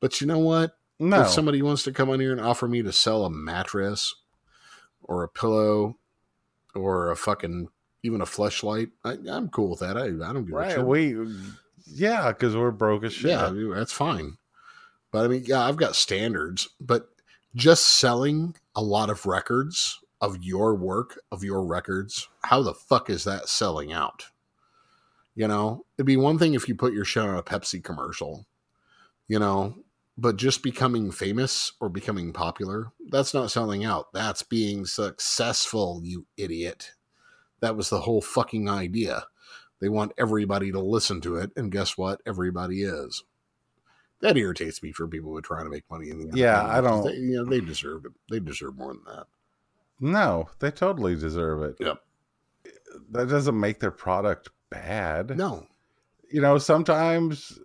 But you know what? No. If somebody wants to come on here and offer me to sell a mattress or a pillow or a fucking even a fleshlight, I, I'm cool with that. I, I don't give a shit. We. Yeah, because we're broke as shit. yeah, that's fine. But I mean, yeah, I've got standards. But just selling a lot of records of your work of your records, how the fuck is that selling out? You know, it'd be one thing if you put your shit on a Pepsi commercial, you know, but just becoming famous or becoming popular, that's not selling out. That's being successful, you idiot. That was the whole fucking idea. They want everybody to listen to it, and guess what? Everybody is. That irritates me for people who are trying to make money in the Yeah, I don't- They, you know, they deserve it. They deserve more than that. No, they totally deserve it. Yep. That doesn't make their product bad. No, You know, sometimes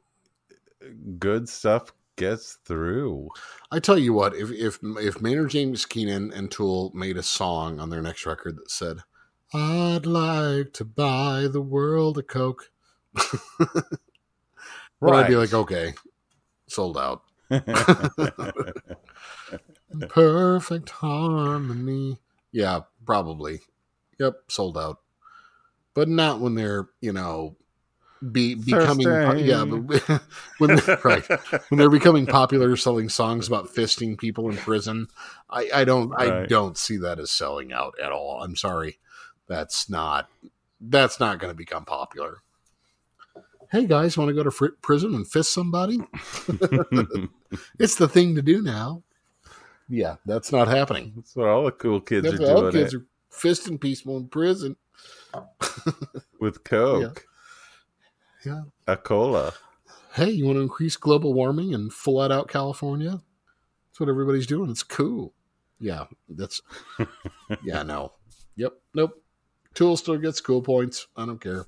good stuff gets through. I tell you what, if if if Maynard James Keenan and Tool made a song on their next record that said, "I'd like to buy the world a Coke," [LAUGHS] then I'd be like, okay, sold out, [LAUGHS] [LAUGHS] perfect harmony. Yeah, probably. Yep, sold out. But not when they're you know be becoming yeah, but [LAUGHS] when they're, [LAUGHS] right when they're becoming popular selling songs about fisting people in prison i i don't i don't see that as selling out at all. I'm sorry. That's not that's not going to become popular. Hey guys want to go to fr- prison and fist somebody? [LAUGHS] It's the thing to do now. Yeah that's not happening. That's what all the cool kids that's are doing kids it are fisting people in prison. With Coke. Yeah. A cola. hey you want to increase global warming and flood out california? That's what everybody's doing. It's cool. Yeah that's [LAUGHS] yeah no. Yep nope. Tool still gets cool points. I don't care.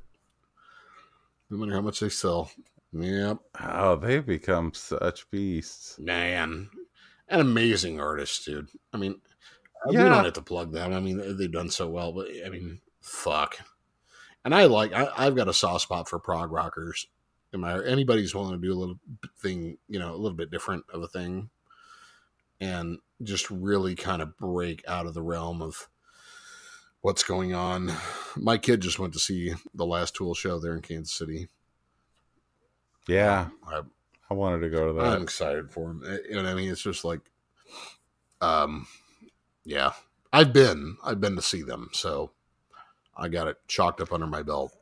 No matter how much they sell. Yep. Oh, they've become such beasts. man an amazing artist dude. I mean we don't have to plug them. I mean they've done so well but i mean fuck and i like I, i've got a soft spot for prog rockers Am I, anybody's willing to do a little thing you know a little bit different of a thing and just really kind of break out of the realm of what's going on my kid just went to see the last tool show there in kansas city Yeah, I, I wanted to go to that. I'm excited for him. You know what I mean? It's just like, um, yeah, I've been, I've been to see them, so I got it chalked up under my belt.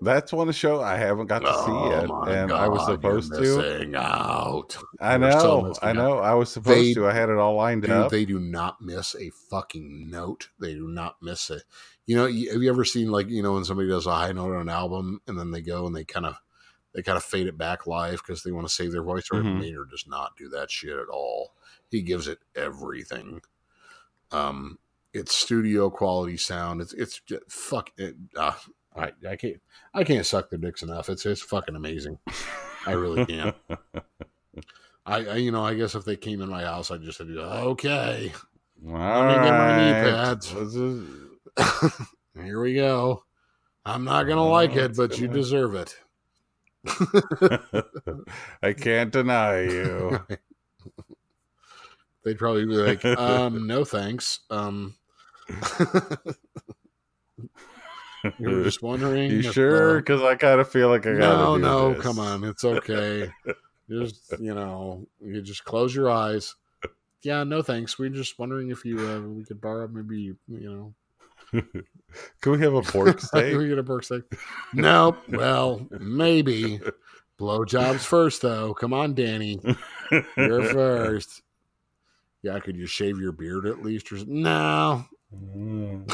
That's one of the show I haven't got to see Oh yet, and I was supposed to. missing out. I know, I out. know. I was supposed They- to. I had it all lined Dude, up. they do not miss a fucking note. They do not miss it. You know, have you ever seen like you know when somebody does a high note on an album and then they go and they kind of they kind of fade it back live because they want to save their voice? Or Mhm. Maynard does not do that shit at all. He gives it everything. Um, it's studio quality sound. It's it's just, fuck it. Uh, I I can't I can't suck their dicks enough. It's it's fucking amazing. I really can't. [LAUGHS] I, I you know I guess if they came in my house I'd just say okay. All me get my knee pads. This is- [LAUGHS] Here we go. I'm not gonna like it, but you gonna- [LAUGHS] deserve it. I can't deny you. They'd probably be like, um, no thanks. Um you were just wondering. You sure? uh, Because I kind of feel like I gotta no, no, this. come on, it's okay. just you know, you just close your eyes. Yeah, no thanks. We're just wondering if you uh, we could borrow maybe you know [LAUGHS] Can we have a pork steak? [LAUGHS] Can we get a pork steak? Nope. Well, maybe. Blowjobs first, though. Come on, Danny. You're [LAUGHS] first. Yeah, could you shave your beard at least? Or no. Mm.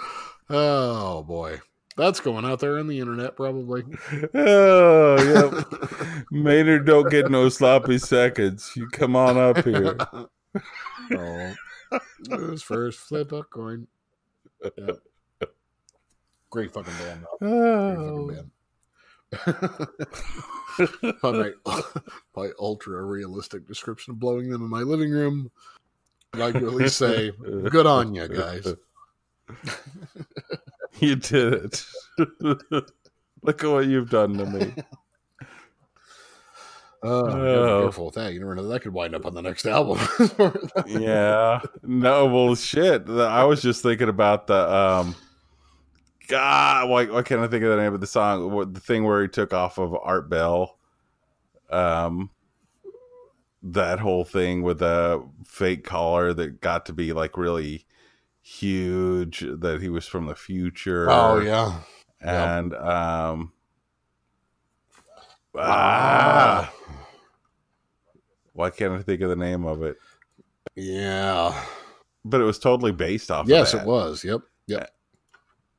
[LAUGHS] oh boy, that's going out there on the internet probably. oh, yep. [LAUGHS] Maynard don't get no sloppy seconds. You come on up here. [LAUGHS] oh, who's first? Flip a coin. Yep. Great fucking band. though. Great fucking Oh. [LAUGHS] band. my, [LAUGHS] my ultra realistic description of blowing them in my living room. I can really say, good on you guys. [LAUGHS] You did it. Look at what you've done to me. Oh, you gotta be Oh. careful with that. You never know that could wind up on the next album. Yeah. No, well, shit. I was just thinking about the um. God, why, why can't I think of the name of the song? What the thing where he took off of Art Bell? Um, that whole thing with the fake caller that got to be like really huge. That he was from the future. oh yeah. and um. Ah, why can't I think of the name of it? Yeah. But it was totally based off. Yes, of it was. Yep. Yep.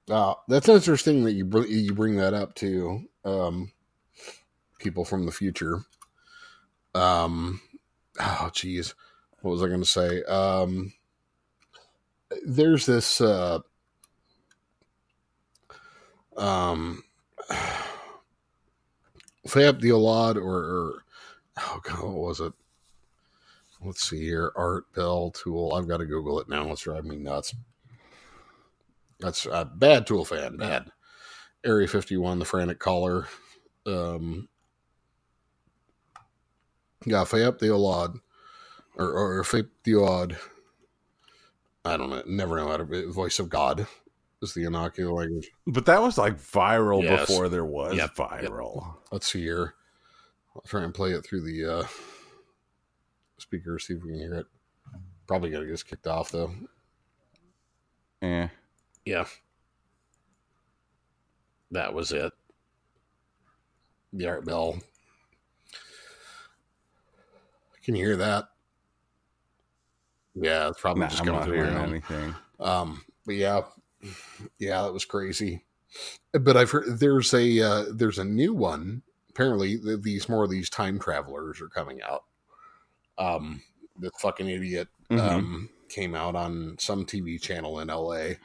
Uh, that's interesting that you br- you bring that up to Um, people from the future. Um, oh, geez, what was I going to say? Um, there's this. Uh, um, [SIGHS] Faaip de Oiad or, or oh god, what was it? Let's see here. Art Bell Tool. I've got to Google it now. It's driving me nuts. That's a bad Tool fan. Bad. Area 51, the Frantic Caller. Um, yeah, Faaip de Oiad. Or, or Fayette the Odd. I don't know. Never know how to. Voice of God is the Enochian language. But that was like viral Yes. before there was Yep, viral. Let's see here. I'll try and play it through the uh, speaker, see if we can hear it. Probably got to get us kicked off, though. Yeah. Yeah. That was it. The art bell. Can you hear that? Yeah, it's probably Nah, just I'm coming through anything. Um, but yeah, yeah, that was crazy. But I've heard there's a uh, there's a new one. Apparently, these more of these time travelers are coming out. Um, this fucking idiot Mhm. um, came out on some TV channel in LA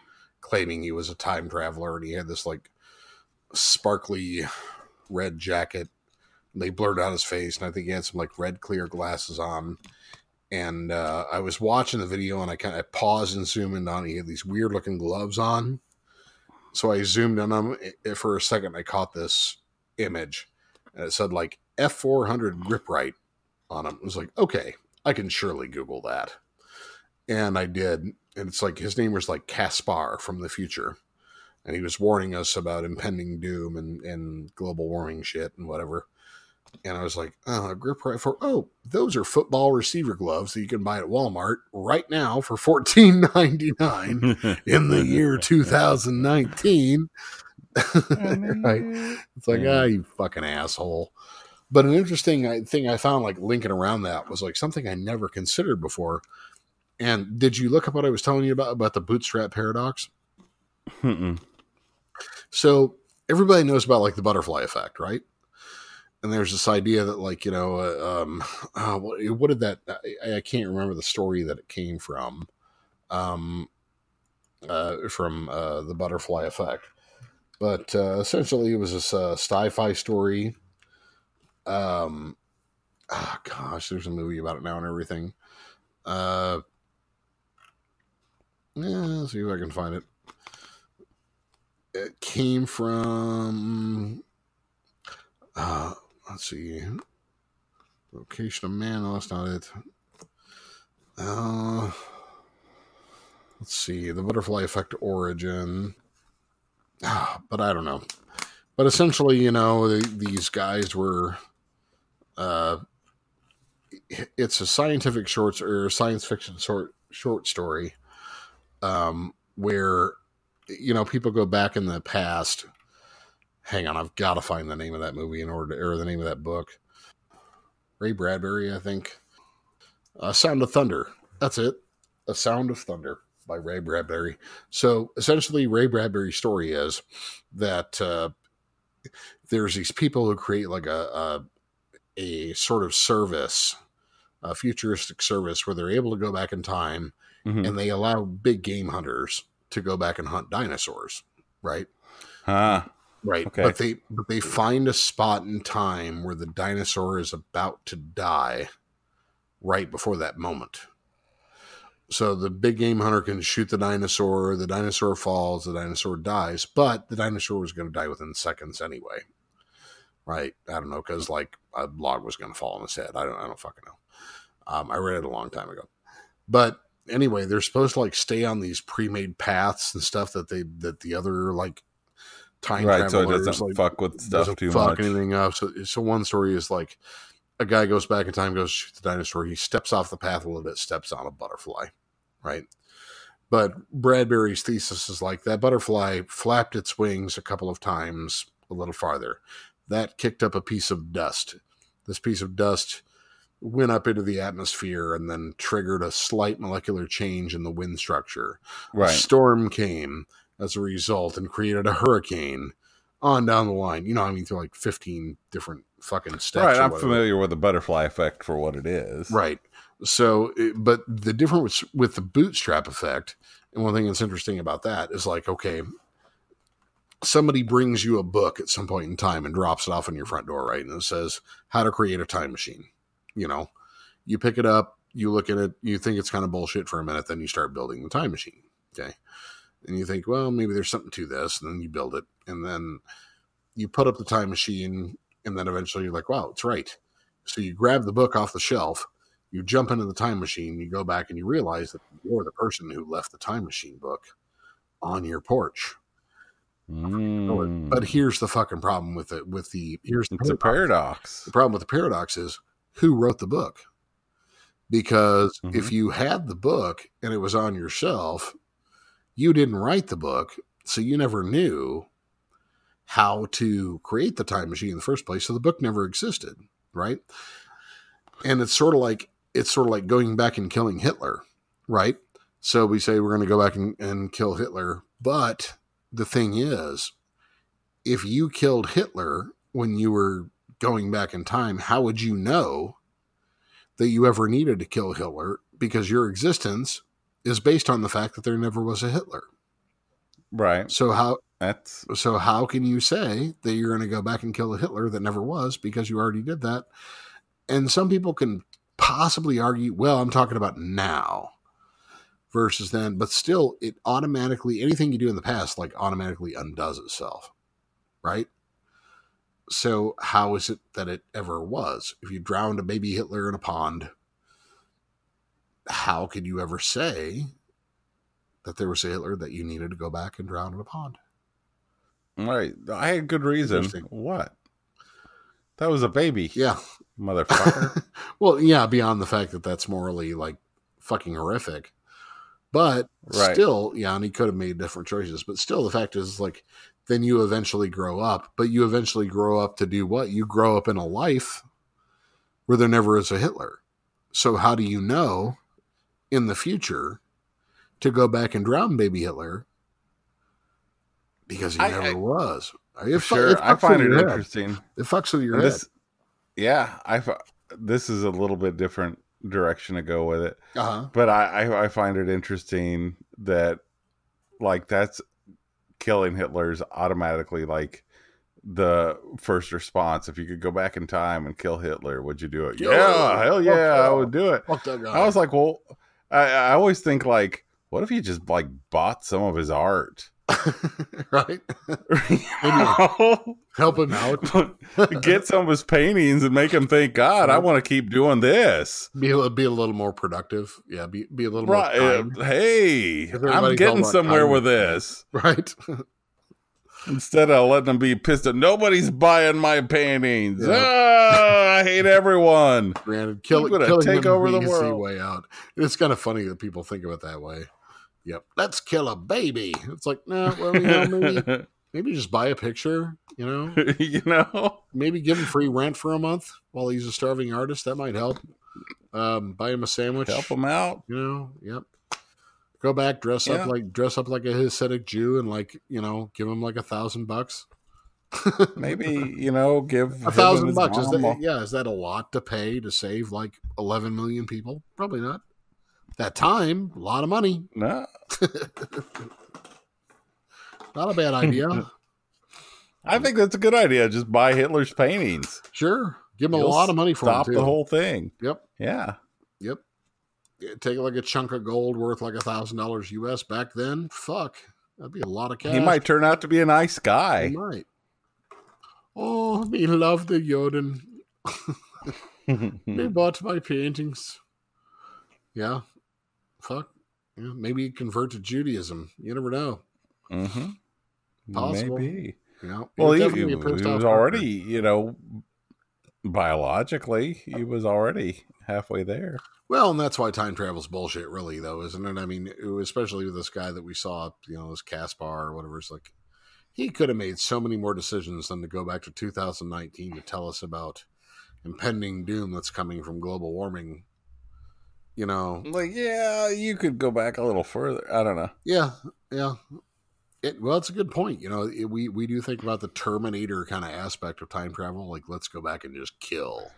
claiming he was a time traveler and he had this like sparkly red jacket. They blurred out his face, and I think he had some like red clear glasses on. And uh, I was watching the video, and I kind of paused and zoomed in on. He had these weird looking gloves on, so I zoomed in on him eh, for a second. I caught this image, and it said like F four hundred grip right on him. It was like, okay, I can surely Google that. And I did. And it's like his name was like Caspar from the future. And he was warning us about impending doom and, and global warming shit and whatever. And I was like, uh, grip right for oh, those are football receiver gloves that you can buy at Walmart right now for fourteen ninety nine [LAUGHS] in the year two thousand nineteen. [LAUGHS] right. It's like, Yeah. ah, you fucking asshole. But an interesting thing I found, like linking around that, was like something I never considered before. And did you look up what I was telling you about about the bootstrap paradox? Mm-mm. So everybody knows about like the butterfly effect, right? And there's this idea that like you know, uh, um, [SIGHS] uh, what, did that? I, I can't remember the story that it came from. Um, uh, from uh, the butterfly effect, but uh, essentially it was this uh, sci-fi story. Um, oh gosh, there's a movie about it now and everything. Uh, yeah, see if I can find it. It came from uh let's see. Location of man no that's not it. Uh let's see the butterfly effect origin. Ah, but i don't know. But essentially you know the, these guys were uh it's a scientific short or science fiction short short story um, where you know people go back in the past. Hang on, I've got to find the name of that movie in order to, or the name of that book. Ray Bradbury, I think. Uh, Sound of Thunder. That's it. A Sound of Thunder by Ray Bradbury. So essentially, Ray Bradbury's story is that uh, there's these people who create like a, a a sort of service, a futuristic service where they're able to go back in time Mhm. and they allow big game hunters to go back and hunt dinosaurs, right? Huh. Right. Okay. But they but they find a spot in time where the dinosaur is about to die right before that moment. So the big game hunter can shoot the dinosaur, the dinosaur falls, the dinosaur dies, but the dinosaur was going to die within seconds anyway. Right? I don't know cuz like a log was going to fall on his head. I don't I don't fucking know. Um, I read it a long time ago. But anyway, they're supposed to like stay on these pre-made paths and stuff that they that the other like time Right, so it travelers, doesn't like, fuck with stuff too fuck much. anything up. So, so one story is like a guy goes back in time, goes to shoot the dinosaur. He steps off the path a little bit, steps on a butterfly, right? But Bradbury's thesis is like that butterfly flapped its wings a couple of times a little farther. That kicked up a piece of dust. This piece of dust went up into the atmosphere and then triggered a slight molecular change in the wind structure. A Right. storm came as a result and created a hurricane on down the line. You know, I mean, through like 15 different fucking steps. Right. I'm whatever. familiar with the butterfly effect for what it is. Right. So, but the difference with the bootstrap effect, and one thing that's interesting about that is like, okay, somebody brings you a book at some point in time and drops it off on your front door, right? And it says how to create a time machine. You know, you pick it up, you look at it, you think it's kind of bullshit for a minute, then you start building the time machine. Okay. And you think, well, maybe there's something to this. And then you build it. And then you put up the time machine. And then eventually you're like, wow, it's right. So you grab the book off the shelf, you jump into the time machine, you go back and you realize that you're the person who left the time machine book on your porch. Mm. But here's the fucking problem with it. With the here's the paradox. paradox. The problem with the paradox is who wrote the book? Because Mhm. if you had the book and it was on your shelf, you didn't write the book, so you never knew how to create the time machine in the first place. So the book never existed, right? And it's sort of like it's sort of like going back and killing Hitler, right? So we say we're going to go back and, and kill Hitler, but the thing is, if you killed Hitler when you were going back in time, how would you know that you ever needed to kill Hitler? Because your existence is based on the fact that there never was a Hitler. Right. So how That's so how can you say that you're going to go back and kill a Hitler that never was because you already did that? And some people can possibly argue, well, I'm talking about now versus then, but still it automatically anything you do in the past like automatically undoes itself. Right? So how is it that it ever was? If you drowned a baby Hitler in a pond, how could you ever say that there was a Hitler that you needed to go back and drown in a pond? right. I had good reason. What? That was a baby. Yeah. Motherfucker. [LAUGHS] well, yeah, beyond the fact that that's morally like fucking horrific. But Right. still, yeah, and he could have made different choices. But still, the fact is, like, then you eventually grow up. But you eventually grow up to do what? You grow up in a life where there never is a Hitler. So, how do you know in the future to go back and drown baby Hitler? Because he I- never I- was. It sure. it I find it head. interesting. It fucks with your And head. yeah, I. This is a little bit different direction to go with it, uh-huh. but I, I, I find it interesting that, like, that's killing Hitler's automatically like the first response. If you could go back in time and kill Hitler, would you do it? Yeah, Yeah, hell yeah, I would do it. Fuck. I was like, well, I, I always think like, what if you just like bought some of his art? [LAUGHS] right? [LAUGHS] Help him out. [LAUGHS] Get some of his paintings and make him think, God, I want to keep doing this. Be a, be a little more productive. Yeah, be, be a little Right? more uh, kind. Hey, I'm getting somewhere with this. right? Instead of letting them be pissed at nobody's buying my paintings. Yeah. Ah, I hate everyone. Granted, kill, killing take them over the easy world. way out. It's kind of funny that people think of it that way. Yep, let's kill a baby. It's like, no, well, you know, maybe, [LAUGHS] maybe just buy a picture. You know, [LAUGHS] you know? maybe give him free rent for a month while he's a starving artist. That might help. Um, buy him a sandwich. Help him out. You know, yep. Go back, dress Yeah. up like dress up like a Hasidic Jew, and like you know, give him like a thousand bucks. [LAUGHS] Maybe, you know, give A thousand bucks is that? Yeah, is that a lot to pay to save like eleven million people? Probably not. That time, a lot of money. [LAUGHS] No. Not a bad idea. [LAUGHS] I think that's a good idea. Just buy Hitler's paintings. sure, give him a You'll lot of money for Stop the whole thing. Yep, Yeah. yep. Take like a chunk of gold worth like a thousand dollars US back then. Fuck, that'd be a lot of cash. He might turn out to be a nice He guy. might. Oh, me love the Juden. They [LAUGHS] bought my paintings. Yeah. Fuck. Yeah, maybe he'd convert to Judaism. You never know. hmm Possible. Maybe. You know. Well, he, he pissed was already, character. you know, biologically, he was already halfway there. Well, and that's why time travel's bullshit, really, though, isn't it? I mean, especially with this guy that we saw, you know, this Caspar or whatever. It's like he could have made so many more decisions than to go back to 2019 to tell us about impending doom that's coming from global warming. You know, Like, yeah, you could go back a little further. I don't know. Yeah, yeah. It, well, it's a good point. You know, it, we we do think about the Terminator kind of aspect of time travel. Like, let's go back and just kill.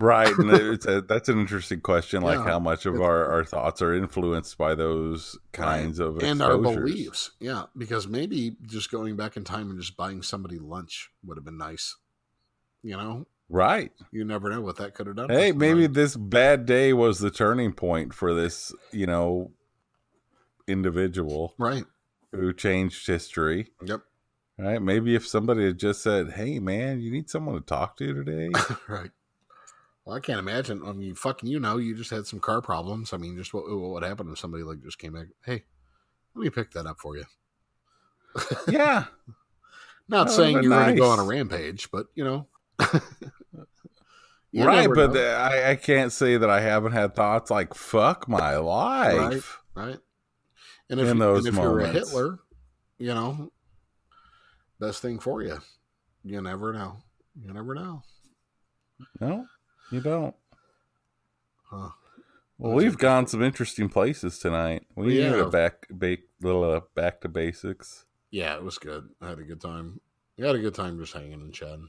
Right. And [LAUGHS] it's a, that's an interesting question, like Yeah. how much of our, our thoughts are influenced by those kinds of and our beliefs. Yeah, because maybe just going back in time and just buying somebody lunch would have been nice. You know, Right. you never know what that could have done. Hey, maybe this bad day was the turning point for this, you know, individual right. who changed history. Yep. Right? Maybe if somebody had just said, "Hey, man, you need someone to talk to today." [LAUGHS] right. Well, I can't imagine. I mean, fucking, you know, you just had some car problems. I mean, just what what would happen if somebody like just came back? Hey, let me pick that up for you. yeah. [LAUGHS] Not That saying you're going to go on a rampage, but you know, [LAUGHS] You right, but the- I, I can't say that I haven't had thoughts like "fuck my life." right? And if, in those and if you're a. Hitler, you know, best thing for you. You never know. You never know. No, you don't. Huh. Well, That's we've gone some interesting places tonight. We Yeah. need a back, bake, little uh, back to basics. Yeah, it was good. I had a good time. I had a good time just hanging and chatting.